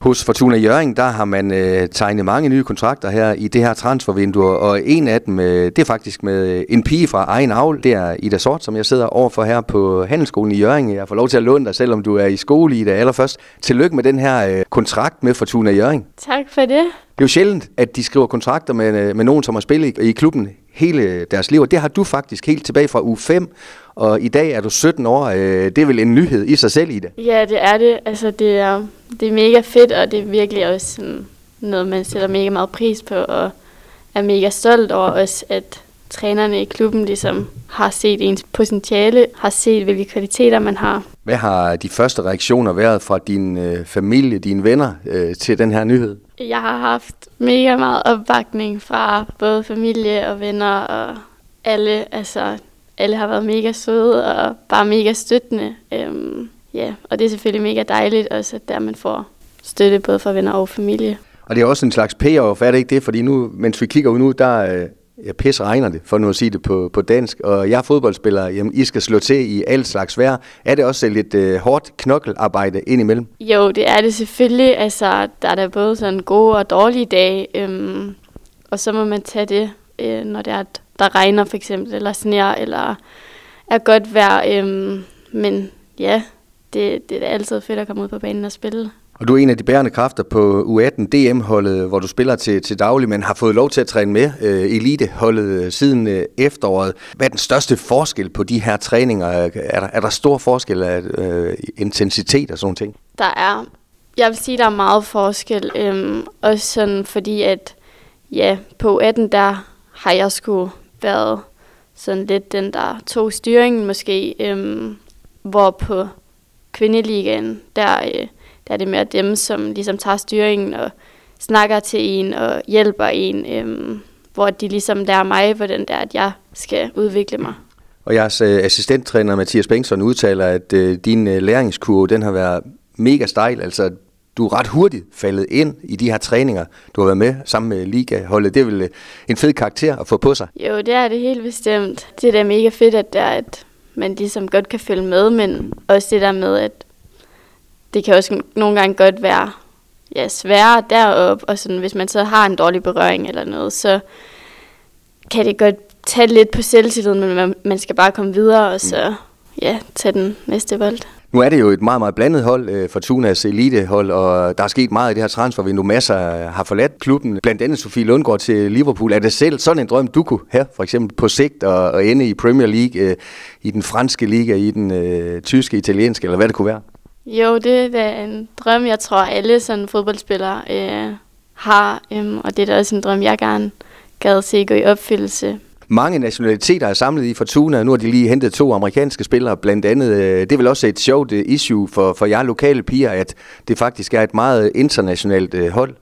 Hos Fortuna Jøring, der har man øh, tegnet mange nye kontrakter her i det her transfervindue, og en af dem, øh, det er faktisk med øh, en pige fra egen avl, det er Ida Sort, som jeg sidder overfor her på Handelsskolen i Jøring. Jeg får lov til at låne dig, selvom du er i skole i det allerførst. Tillykke med den her øh, kontrakt med Fortuna Jøring. Tak for det. Det er jo sjældent, at de skriver kontrakter med, øh, med nogen, som har spillet i, i klubben hele deres liv, og det har du faktisk helt tilbage fra u 5, og i dag er du 17 år. Øh, det er vel en nyhed i sig selv i det? Ja, det er det. Altså, det er, det er mega fedt, og det er virkelig også sådan noget, man sætter mega meget pris på, og er mega stolt over også, at trænerne i klubben ligesom har set ens potentiale, har set, hvilke kvaliteter man har. Hvad har de første reaktioner været fra din øh, familie, dine venner øh, til den her nyhed? Jeg har haft mega meget opbakning fra både familie og venner og alle. Altså, alle har været mega søde og bare mega støttende. Øhm, ja, og det er selvfølgelig mega dejligt også, at der man får støtte både fra venner og familie. Og det er også en slags payoff, er det ikke det? Fordi nu, mens vi kigger ud nu, der øh, jeg pisse regner det, for nu at sige det på, på dansk. Og jeg er fodboldspiller, jamen I skal slå til i alt slags vejr. Er det også lidt øh, hårdt knokkelarbejde indimellem? Jo, det er det selvfølgelig. Altså, der er der både sådan gode og dårlige dage. Øhm, og så må man tage det, øh, når det er, at der regner for eksempel, eller sner, eller er godt vejr. Øhm, men ja, det, det er altid fedt at komme ud på banen og spille. Og du er en af de bærende kræfter på U18 DM-holdet, hvor du spiller til, til daglig, men har fået lov til at træne med øh, eliteholdet øh, siden øh, efteråret. Hvad er den største forskel på de her træninger? Er der, er der stor forskel af øh, intensitet og sådan ting? Der er, jeg vil sige, der er meget forskel. Øhm, også sådan fordi, at ja, på U18, der har jeg sgu været sådan lidt den, der tog styringen måske, øhm, hvor på kvindeligaen, der, øh, der er det mere dem, som ligesom tager styringen og snakker til en og hjælper en, øhm, hvor de ligesom lærer mig, hvordan det er, at jeg skal udvikle mig. Og jeres øh, assistenttræner Mathias Bengtsson udtaler, at øh, din øh, læringskurve, den har været mega stejl, altså du er ret hurtigt faldet ind i de her træninger, du har været med sammen med Liga-holdet. Det er vel øh, en fed karakter at få på sig? Jo, det er det helt bestemt. Det er da mega fedt, at, der, at man ligesom godt kan følge med, men også det der med, at det kan også nogle gange godt være ja, sværere deroppe, og sådan, hvis man så har en dårlig berøring eller noget, så kan det godt tage lidt på selvtilliden, men man, man skal bare komme videre, og så ja, tage den næste bold. Nu er det jo et meget, meget blandet hold, øh, Fortunas elitehold, og der er sket meget i det her transfer. Vi nu masser har forladt klubben, blandt andet Sofie Lundgaard til Liverpool. Er det selv sådan en drøm, du kunne have, for eksempel på sigt, og, og ende i Premier League, øh, i den franske liga, i den øh, tyske, italienske, eller hvad det kunne være? Jo, det er en drøm, jeg tror alle sådan fodboldspillere øh, har, øhm, og det er da også en drøm, jeg gerne gad se gå i opfyldelse. Mange nationaliteter er samlet i Fortuna, nu har de lige hentet to amerikanske spillere, blandt andet. Øh, det er vel også et sjovt øh, issue for, for jer lokale piger, at det faktisk er et meget internationalt øh, hold.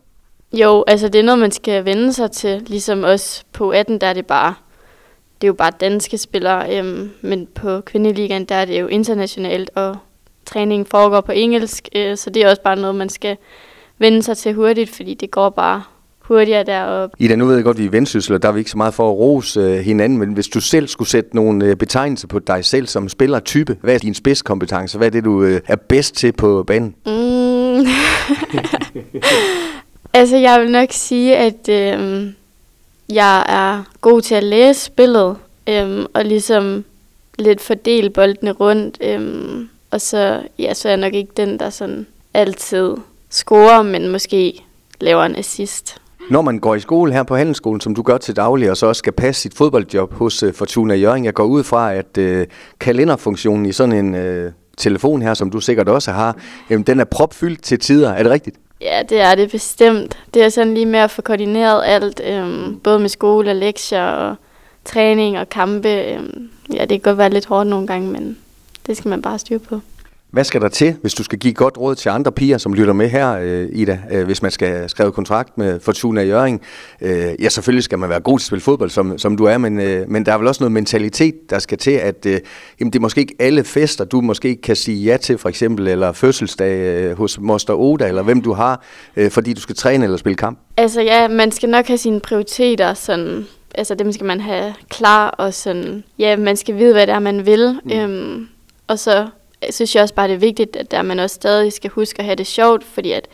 Jo, altså det er noget, man skal vende sig til. Ligesom også på 18, der er det bare, det er jo bare danske spillere, øhm, men på kvindeligaen, der er det jo internationalt, og træningen foregår på engelsk, øh, så det er også bare noget, man skal vende sig til hurtigt, fordi det går bare hurtigere deroppe. Ida, nu ved jeg godt, at vi er vendsyssel, der er vi ikke så meget for at rose øh, hinanden, men hvis du selv skulle sætte nogle øh, betegnelser på dig selv som spillertype, hvad er din spidskompetence? Hvad er det, du øh, er bedst til på banen? Mm. altså, jeg vil nok sige, at øh, jeg er god til at læse spillet, øh, og ligesom lidt fordele boldene rundt. Øh, og så, ja, så er jeg nok ikke den, der sådan altid scorer, men måske laver en assist. Når man går i skole her på Handelsskolen, som du gør til daglig, og så også skal passe sit fodboldjob hos uh, Fortuna Jørgen, jeg går ud fra, at uh, kalenderfunktionen i sådan en uh, telefon her, som du sikkert også har, jamen, den er propfyldt til tider. Er det rigtigt? Ja, det er det bestemt. Det er sådan lige med at få koordineret alt, øhm, både med skole og lektier og træning og kampe. Øhm, ja, det kan godt være lidt hårdt nogle gange, men det skal man bare styre på. Hvad skal der til, hvis du skal give godt råd til andre piger, som lytter med her, øh, Ida, øh, hvis man skal skrive kontrakt med Fortuna Jørgen? Øh, ja, selvfølgelig skal man være god til at spille fodbold, som, som du er, men, øh, men der er vel også noget mentalitet, der skal til, at øh, jamen, det er måske ikke alle fester, du måske kan sige ja til, for eksempel, eller fødselsdag øh, hos Moster Oda, eller hvem du har, øh, fordi du skal træne eller spille kamp. Altså ja, man skal nok have sine prioriteter, sådan, altså dem skal man have klar, og sådan, ja, man skal vide, hvad det er, man vil. Mm. Øhm, og så synes jeg også bare, det er vigtigt, at der man også stadig skal huske at have det sjovt, fordi at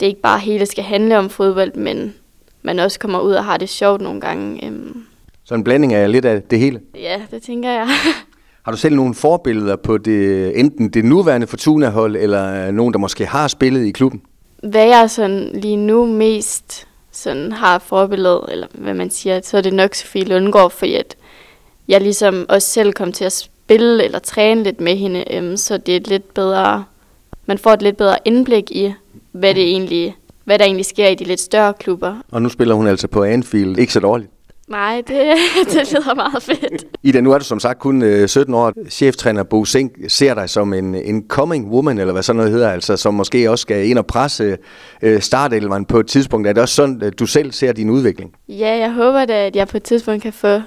det ikke bare hele skal handle om fodbold, men man også kommer ud og har det sjovt nogle gange. Øhm. Så en blanding af lidt af det hele? Ja, det tænker jeg. har du selv nogle forbilleder på det, enten det nuværende Fortuna-hold, eller nogen, der måske har spillet i klubben? Hvad jeg sådan lige nu mest sådan har forbillede, eller hvad man siger, så er det nok Sofie Lundgaard, fordi at jeg ligesom også selv kom til at spille eller træne lidt med hende, øhm, så det er lidt bedre, man får et lidt bedre indblik i, hvad det egentlig hvad der egentlig sker i de lidt større klubber. Og nu spiller hun altså på Anfield. Ikke så dårligt. Nej, det, det lyder meget fedt. Ida, nu er du som sagt kun 17 øh, år. Cheftræner Bo Sink ser dig som en, en coming woman, eller hvad sådan noget hedder, altså som måske også skal ind og presse øh, startelveren på et tidspunkt. Er det også sådan, du selv ser din udvikling? Ja, jeg håber da, at jeg på et tidspunkt kan få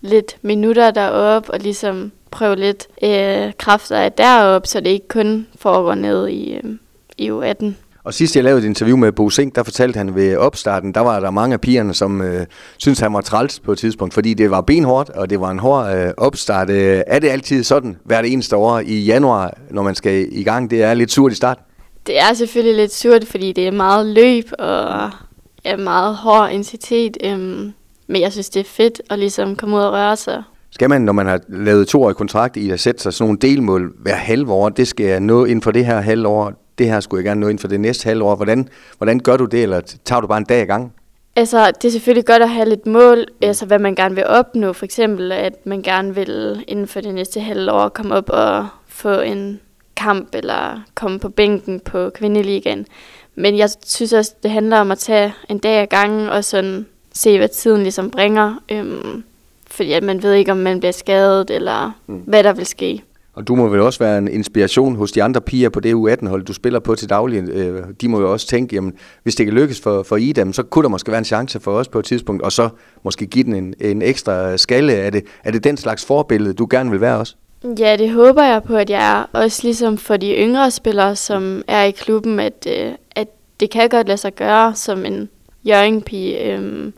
lidt minutter deroppe og ligesom prøve lidt øh, kræfter af deroppe, så det ikke kun foregår ned i, øh, i U18. Og sidst jeg lavede et interview med Bo Sink, der fortalte han ved opstarten, der var der mange af pigerne, som øh, syntes, han var træls på et tidspunkt, fordi det var benhårdt, og det var en hård øh, opstart. Øh, er det altid sådan hvert eneste år i januar, når man skal i gang? Det er lidt surt i starten. Det er selvfølgelig lidt surt, fordi det er meget løb og er meget hård intensitet. Øhm, men jeg synes, det er fedt at ligesom komme ud og røre sig. Skal man, når man har lavet toårig kontrakt i at sætte sig sådan nogle delmål hver halve år, det skal jeg nå inden for det her halve år, det her skulle jeg gerne nå inden for det næste halve år. Hvordan, hvordan gør du det, eller tager du bare en dag i gang? Altså, det er selvfølgelig godt at have lidt mål, altså hvad man gerne vil opnå. For eksempel, at man gerne vil inden for det næste halve år komme op og få en kamp, eller komme på bænken på kvindeligaen. Men jeg synes også, det handler om at tage en dag ad gangen, og sådan se, hvad tiden ligesom bringer. Øhm, fordi at man ved ikke, om man bliver skadet, eller mm. hvad der vil ske. Og du må vel også være en inspiration hos de andre piger på det U18-hold, du spiller på til daglig. Øh, de må jo også tænke, jamen, hvis det kan lykkes for, for Ida, så kunne der måske være en chance for os på et tidspunkt, og så måske give den en, en ekstra skalle. Er det, er det den slags forbillede, du gerne vil være også? Ja, det håber jeg på, at jeg er. Også ligesom for de yngre spillere, som er i klubben, at, øh, at det kan godt lade sig gøre som en jørgingpige øhm,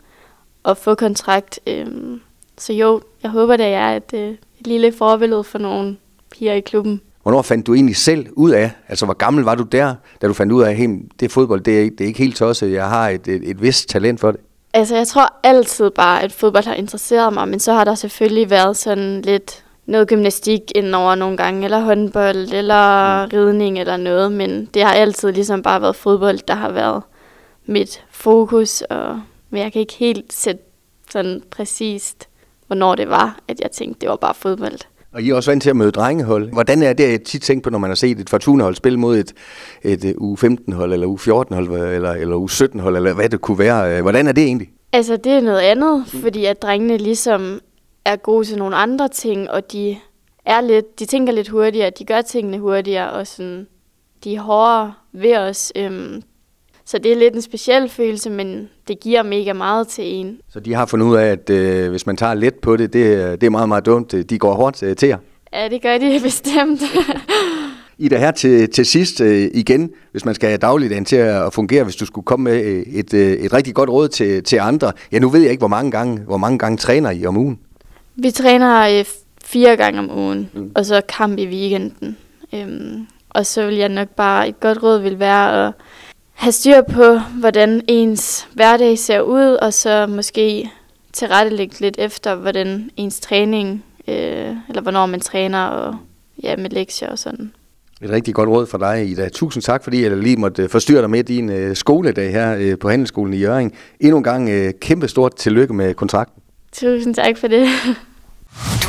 at få kontrakt. Øhm. Så jo, jeg håber, det er et, øh, et lille forbillede for nogle piger i klubben. Hvornår fandt du egentlig selv ud af, altså hvor gammel var du der, da du fandt ud af, at det fodbold, det er, det er ikke helt tosset, jeg har et, et, et vist talent for det? Altså jeg tror altid bare, at fodbold har interesseret mig, men så har der selvfølgelig været sådan lidt noget gymnastik indover nogle gange, eller håndbold, eller mm. ridning, eller noget, men det har altid ligesom bare været fodbold, der har været mit fokus, og, men jeg kan ikke helt sætte sådan præcist, hvornår det var, at jeg tænkte, det var bare fodbold. Og I er også vant til at møde drengehold. Hvordan er det, jeg tit tænker på, når man har set et Fortuna-hold spille mod et, et øh, U15-hold, eller U14-hold, eller, eller U17-hold, eller hvad det kunne være. Hvordan er det egentlig? Altså, det er noget andet, mm. fordi at drengene ligesom er gode til nogle andre ting, og de er lidt, de tænker lidt hurtigere, de gør tingene hurtigere, og sådan, de er hårdere ved os. Øhm, så det er lidt en speciel følelse, men det giver mega meget til en. Så de har fundet ud af, at øh, hvis man tager let på det, det, det er meget, meget dumt. De går hårdt øh, til jer. Ja, det gør de bestemt. Ida, her til, til sidst øh, igen, hvis man skal have dagligdagen til at fungere, hvis du skulle komme med øh, et, øh, et rigtig godt råd til, til andre. Ja, nu ved jeg ikke, hvor mange gange, hvor mange gange træner I om ugen? Vi træner øh, fire gange om ugen, mm. og så kamp i weekenden. Øhm, og så vil jeg nok bare, et godt råd vil være at have styr på, hvordan ens hverdag ser ud, og så måske tilrettelægge lidt efter, hvordan ens træning, øh, eller hvornår man træner, og ja, med lektier og sådan. Et rigtig godt råd for dig, Ida. Tusind tak, fordi jeg lige måtte forstyrre dig med din øh, skoledag her øh, på Handelsskolen i Jørgen. Endnu en gang øh, kæmpe stort tillykke med kontrakten. Tusind tak for det.